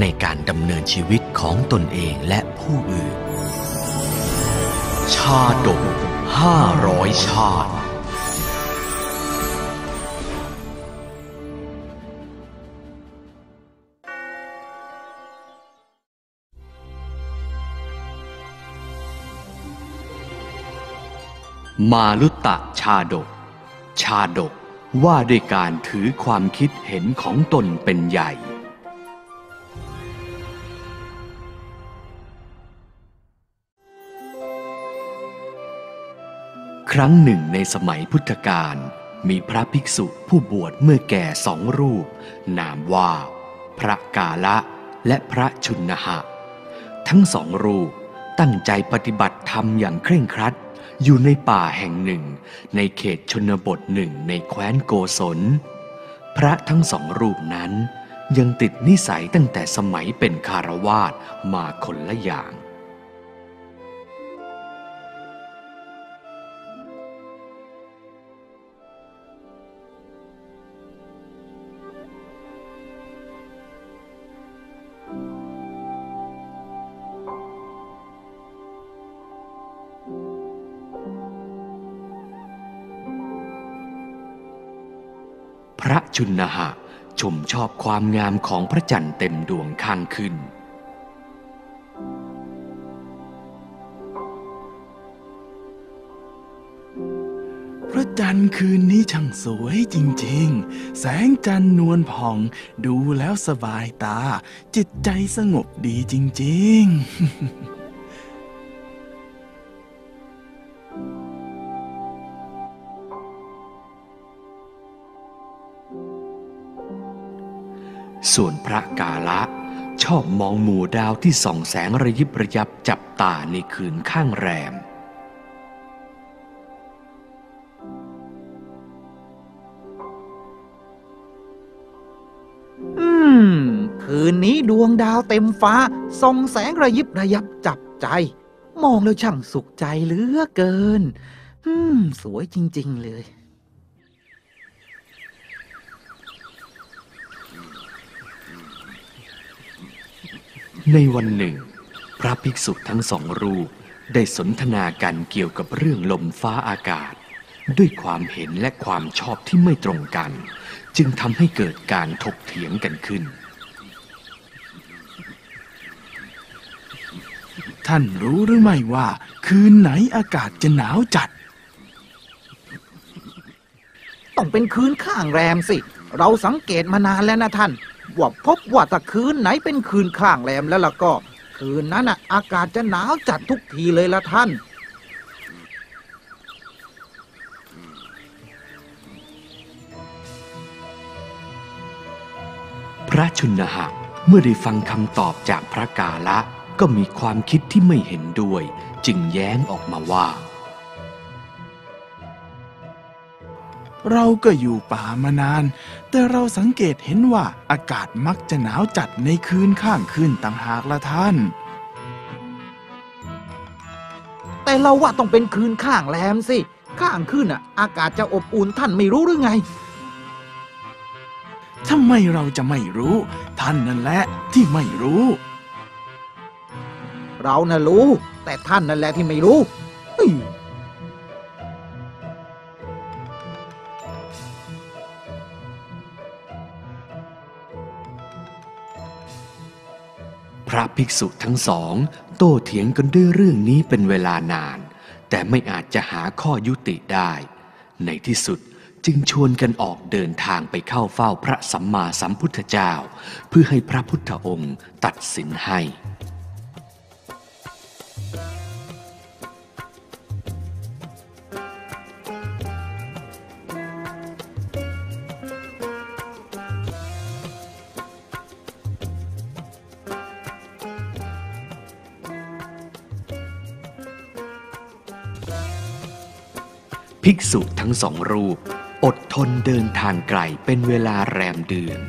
ในการดำเนินชีวิตของตนเองและผู้อื่น ชาดกห้าร้อยชาติ มาลุตตะชาดก ชาดกว่าด้วยการถือความคิดเห็นของตนเป็นใหญ่ ครั้งหนึ่งในสมัยพุทธกาลมีพระภิกษุผู้บวชเมื่อแก่สองรูป นามว่า พระกาละและพระชุนหะ ทั้งสองรูปตั้งใจปฏิบัติธรรมอย่างเคร่งครัด อยู่ในป่าแห่งหนึ่ง ในเขตชนบทหนึ่งในแคว้นโกศล พระทั้งสองรูปนั้นยังติดนิสัยตั้งแต่สมัยเป็นคารวาสมาคนละอย่าง ชุนหะ ชมชอบความงามของพระจันทร์เต็มดวงข้างขึ้น พระจันทร์คืนนี้ช่างสวยจริงๆ แสงจันทร์นวลผ่องดูแล้วสบายตา จิตใจสงบดีจริง ๆ ส่วนพระกาละ ชอบมองหมู่ดาวที่ส่องแสงระยิบระยับจับตาในคืนข้างแรม อืม คืนนี้ดวงดาวเต็มฟ้า ส่องแสงระยิบระยับจับใจ มองแล้วช่างสุขใจเหลือเกิน อืม สวยจริง ๆ เลย ในวันหนึ่ง พระภิกษุทั้งสองรูปได้สนทนากันเกี่ยวกับเรื่องลมฟ้าอากาศ ด้วยความเห็นและความชอบที่ไม่ตรงกัน จึงทำให้เกิดการถกเถียงกันขึ้น ท่านรู้หรือไม่ว่า คืนไหนอากาศจะหนาวจัด ต้องเป็นคืนข้างแรมสิ เราสังเกตมานานแล้วนะท่าน ว่าพบว่าถ้าคืนไหนเป็นคืนข้างแรมแล้วล่ะก็ คืนนั้นน่ะอากาศจะหนาวจัดทุกทีเลยละท่าน พระชุนหะเมื่อได้ฟังคำตอบจากพระกาละ ก็มีความคิดที่ไม่เห็นด้วย จึงแย้งออกมาว่า เราก็อยู่ป่ามานาน แต่เราสังเกตเห็นว่าอากาศมักจะหนาวจัดในคืนข้างคืนต่างหากละท่าน แต่เราว่าต้องเป็นคืนข้างแรมสิ ข้างคืนน่ะ อากาศจะอบอุ่นท่านไม่รู้หรือไงทำไมเราจะไม่รู้ ท่านนั่นแหละที่ไม่รู้ เราน่ะรู้ แต่ท่านนั่นแหละที่ไม่รู้ พระภิกษุทั้งสอง โต้เถียงกันด้วยเรื่องนี้เป็นเวลานาน แต่ไม่อาจจะหาข้อยุติได้ ในที่สุดจึงชวนกันออกเดินทางไปเข้าเฝ้าพระสัมมาสัมพุทธเจ้า เพื่อให้พระพุทธองค์ตัดสินให้ ภิกษุทั้งสองรูป อดทนเดินทางไกลเป็นเวลาแรมเดือน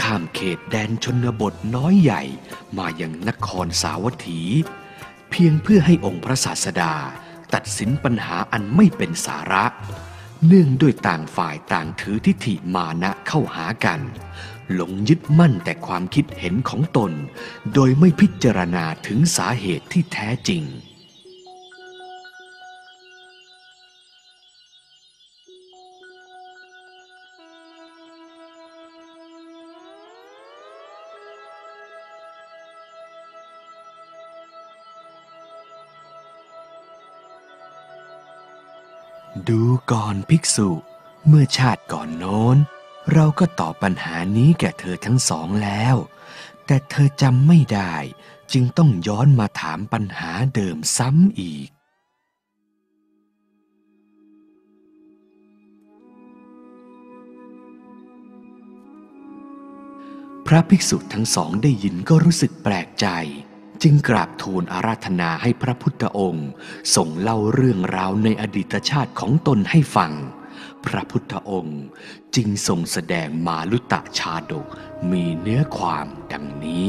ข้ามเขตแดนชนบทน้อยใหญ่มายังนครสาวัตถี เพียงเพื่อให้องค์พระศาสดา ตัดสินปัญหาอันไม่เป็นสาระ เนื่องด้วยต่างฝ่ายต่างถือทิฏฐิมานะเข้าหากัน หลงยึดมั่นแต่ความคิดเห็นของตน โดยไม่พิจารณาถึงสาเหตุที่แท้จริง ดูก่อนภิกษุ เมื่อชาติก่อนโน้น เราก็ตอบปัญหานี้แก่เธอทั้งสองแล้ว แต่เธอจำไม่ได้ จึงต้องย้อนมาถามปัญหาเดิมซ้ำอีก พระภิกษุทั้งสองได้ยินก็รู้สึกแปลกใจ จึงกราบทูลอาราธนาให้พระพุทธองค์ส่งเล่าเรื่องราวในอดีตชาติของตนให้ฟัง พระพุทธองค์จึงทรงแสดงมาลุตะชาดกมีเนื้อความดังนี้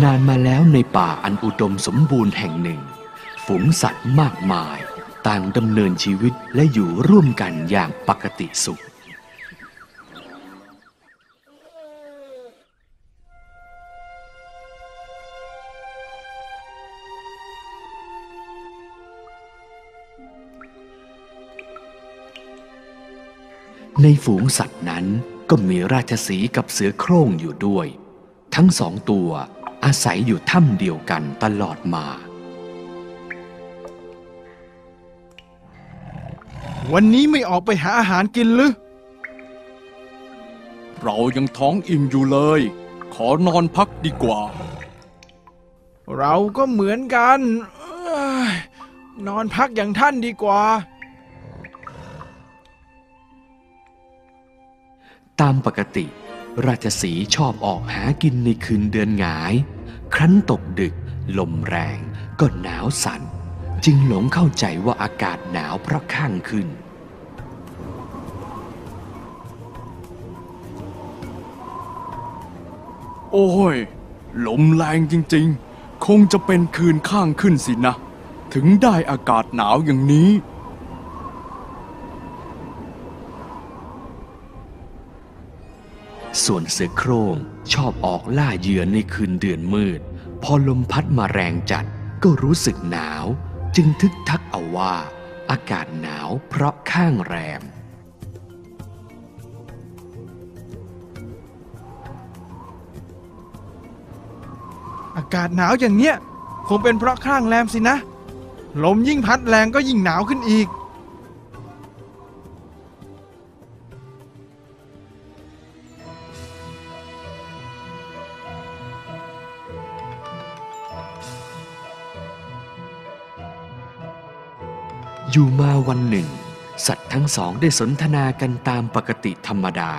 นานมาแล้วในป่าอันอุดมสมบูรณ์แห่งหนึ่ง ฝูงสัตว์มากมาย ต่างดำเนินชีวิตและอยู่ร่วมกันอย่างปกติสุข ในฝูงสัตว์นั้นก็มีราชสีกับเสือโคร่งอยู่ด้วย ทั้งสองตัว อาศัยอยู่ถ้ำเดียวกันตลอดมา วันนี้ไม่ออกไปหาอาหารกินหรือ เรายังท้องอิ่มอยู่เลย ขอนอนพักดีกว่า เราก็เหมือนกันเอ้ยนอนพักอย่างท่านดีกว่า ตามปกติ ราชสีชอบออกหากินในคืนเดือนหงาย ครั้นตกดึก ลมแรงก็หนาวสั่น จึงหลงเข้าใจว่าอากาศหนาวเพราะข้างขึ้น โอ้ย ลมแรงจริง ๆ คงจะเป็นคืนข้างขึ้นสินะ ถึงได้อากาศหนาวอย่างนี้ ส่วนเสือโคร่งชอบออกล่าเหยื่อในคืนเดือนมืด พอลมพัดมาแรงจัดก็รู้สึกหนาว จึงทึกทักเอาว่า อากาศหนาวเพราะข้างแรม อากาศหนาวอย่างเนี้ยคงเป็นเพราะข้างแรมสินะ ลมยิ่งพัดแรงก็ยิ่งหนาวขึ้นอีก อยู่มาวันหนึ่ง สัตว์ทั้งสองได้สนทนากันตามปกติธรรมดา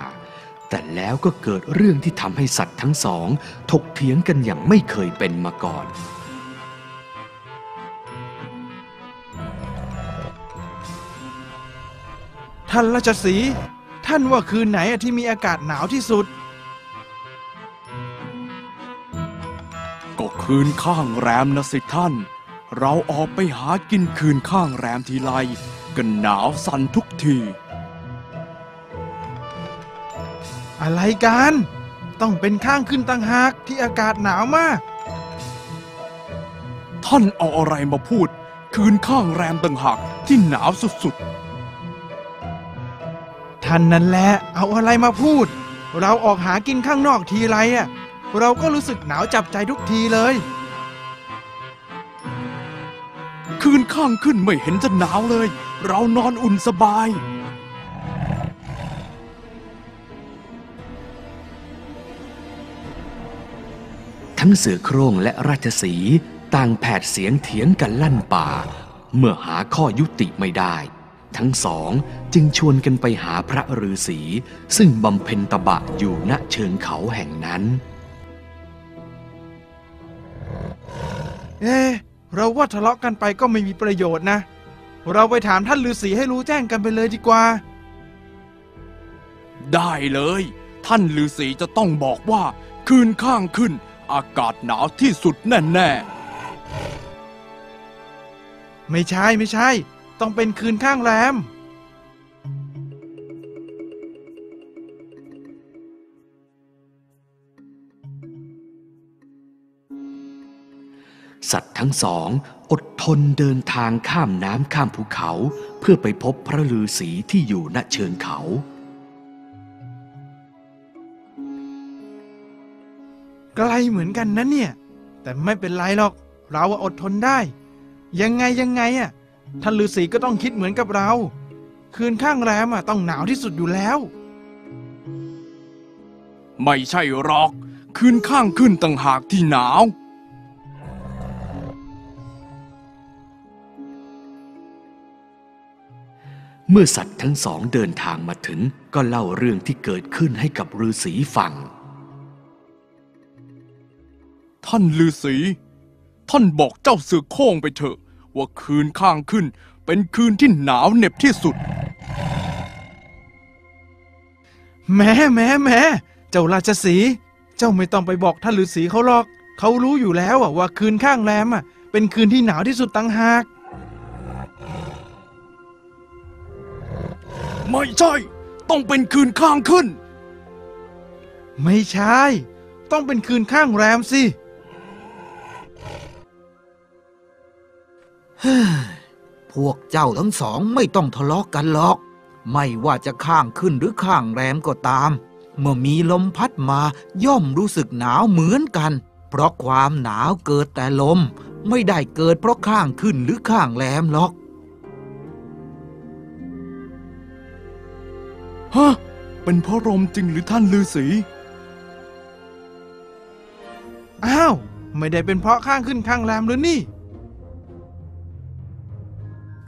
แต่แล้วก็เกิดเรื่องที่ทำให้สัตว์ทั้งสอง ถกเถียงกันอย่างไม่เคยเป็นมาก่อน ท่านราชสีห์ท่านว่าคืนไหนอะที่มีอากาศหนาวที่สุด ก็คืนข้างแรมนะสิท่าน เราออกไปหากินคืนข้างแรมทีไรก็หนาวสั่นทุกที อะไรกัน ต้องเป็นข้างขึ้นตั้งหากที่อากาศหนาวมาก ท่านเอาอะไรมาพูด คืนข้างแรมต่างหากที่หนาวสุดท่านนั่นแหละเอาอะไรมาพูด เราออกหากินข้างนอกทีไรอะเราก็รู้สึกหนาวจับใจทุกทีเลย คืนข้างขึ้นไม่เห็นจะหนาวเลย เรานอนอุ่นสบาย ทั้งเสือโคร่งและราชสีห์ต่างแผดเสียงเถียงกันลั่นป่า เมื่อหาข้อยุติไม่ได้ ทั้งสองจึงชวนกันไปหาพระฤาษีซึ่งบำเพ็ญตบะอยู่ณเชิงเขาแห่งนั้น เอ๊ะ เราว่าทะเลาะกันไปก็ไม่มีประโยชน์นะ เราไปถามท่านฤาษีให้รู้แจ้งกันไปเลยดีกว่า ได้เลย ท่านฤาษีจะต้องบอกว่า คืนข้างขึ้น อากาศหนาวที่สุดแน่ไม่ใช่ไม่ใช่ ต้องเป็นคืนข้างแรม สัตว์ทั้งสอง อดทนเดินทางข้ามน้ำข้ามภูเขา เพื่อไปพบพระฤาษีที่อยู่ณเชิงเขา ไกลเหมือนกันนะเนี่ย แต่ไม่เป็นไรหรอก เราอะอดทนได้ ยังไงยังไงอะท่านฤาษีก็ต้องคิดเหมือนกับเรา คืนข้างแรมอะต้องหนาวที่สุดอยู่แล้วๆไม่ใช่หรอก คืนข้างขึ้นต่างหากที่หนาว เมื่อสัตว์ทั้งสองเดินทางมาถึงก็เล่าเรื่องที่เกิดขึ้นให้กับฤาษีฟัง ท่านฤาษีท่านบอกเจ้าเสือโคร่งไปเถอะ ว่าคืนข้างขึ้น เป็นคืนที่หนาวเหน็บที่สุดแม้แม้แม้เจ้าราชสีห์เจ้าไม่ต้องไปบอกท่านฤาษีเขาหรอก เขารู้อยู่แล้วอะว่าคืนข้างแรมอะ เป็นคืนที่หนาวที่สุดต่างหาก ไม่ใช่ ต้องเป็นคืนข้างขึ้น ไม่ใช่ ต้องเป็นคืนข้างแรมสิพวกเจ้าทั้งสองไม่ต้องทะเลาะกันหรอก ไม่ว่าจะข้างขึ้นหรือข้างแรมก็ตาม เมื่อมีลมพัดมาย่อมรู้สึกหนาวเหมือนกัน เพราะความหนาวเกิดแต่ลม ไม่ได้เกิดเพราะข้างขึ้นหรือข้างแรมหรอก ฮะ เป็นเพราะลมจริงหรือท่านฤาษีอ้าว ไม่ได้เป็นเพราะข้างขึ้นข้างแรมหรือนี่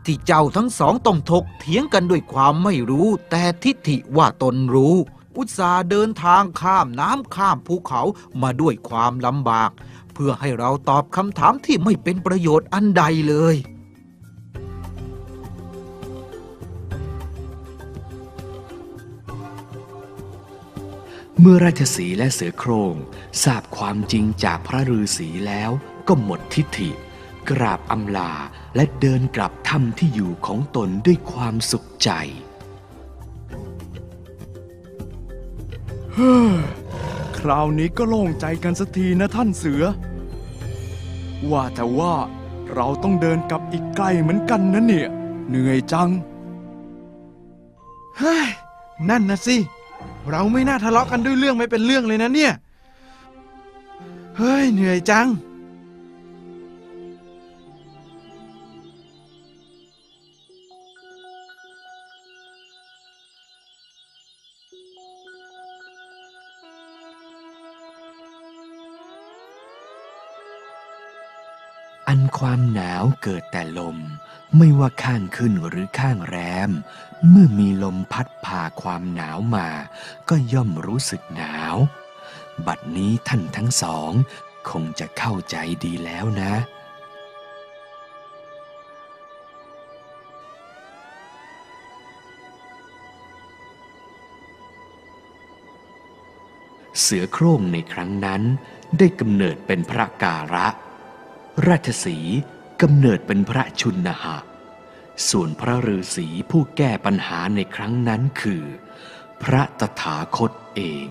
ที่เจ้าทั้งสองต้องถกเถียงกันด้วยความไม่รู้ แต่ทิฏฐิว่าตนรู้ อุตสาหเดินทางข้ามน้ำข้ามภูเขามาด้วยความลำบาก เพื่อให้เราตอบคำถามที่ไม่เป็นประโยชน์อันใดเลย เมื่อราชสีห์และเสือโคร่งทราบความจริงจากพระฤาษีแล้วก็หมดทิฐิ กราบอำลาและเดินกลับถ้ำที่อยู่ของตนด้วยความสุขใจคราวนี้ก็โล่งใจกันสักทีนะท่านเสือ ว่าแต่ว่าเราต้องเดินกลับอีกไกลเหมือนกันนะเนี่ย เหนื่อยจัง เฮ้ย นั่นนะสิ เราไม่น่าทะเลาะกันด้วยเรื่องไม่เป็นเรื่องเลยนะเนี่ย เฮ้ย เหนื่อยจัง อ ความหนาวเกิดแต่ลม ไม่ว่าข้างขึ้นหรือข้างแรม เมื่อมีลมพัดพาความหนาวมา ก็ย่อมรู้สึกหนาว บัดนี้ท่านทั้งสอง คงจะเข้าใจดีแล้วนะ เสือโคร่งในครั้งนั้นได้กำเนิดเป็นพระการะ ราชสีกำเนิดเป็นพระชุนหะ ส่วนพระฤาษีผู้แก้ปัญหาในครั้งนั้นคือ พระตถาคตเอง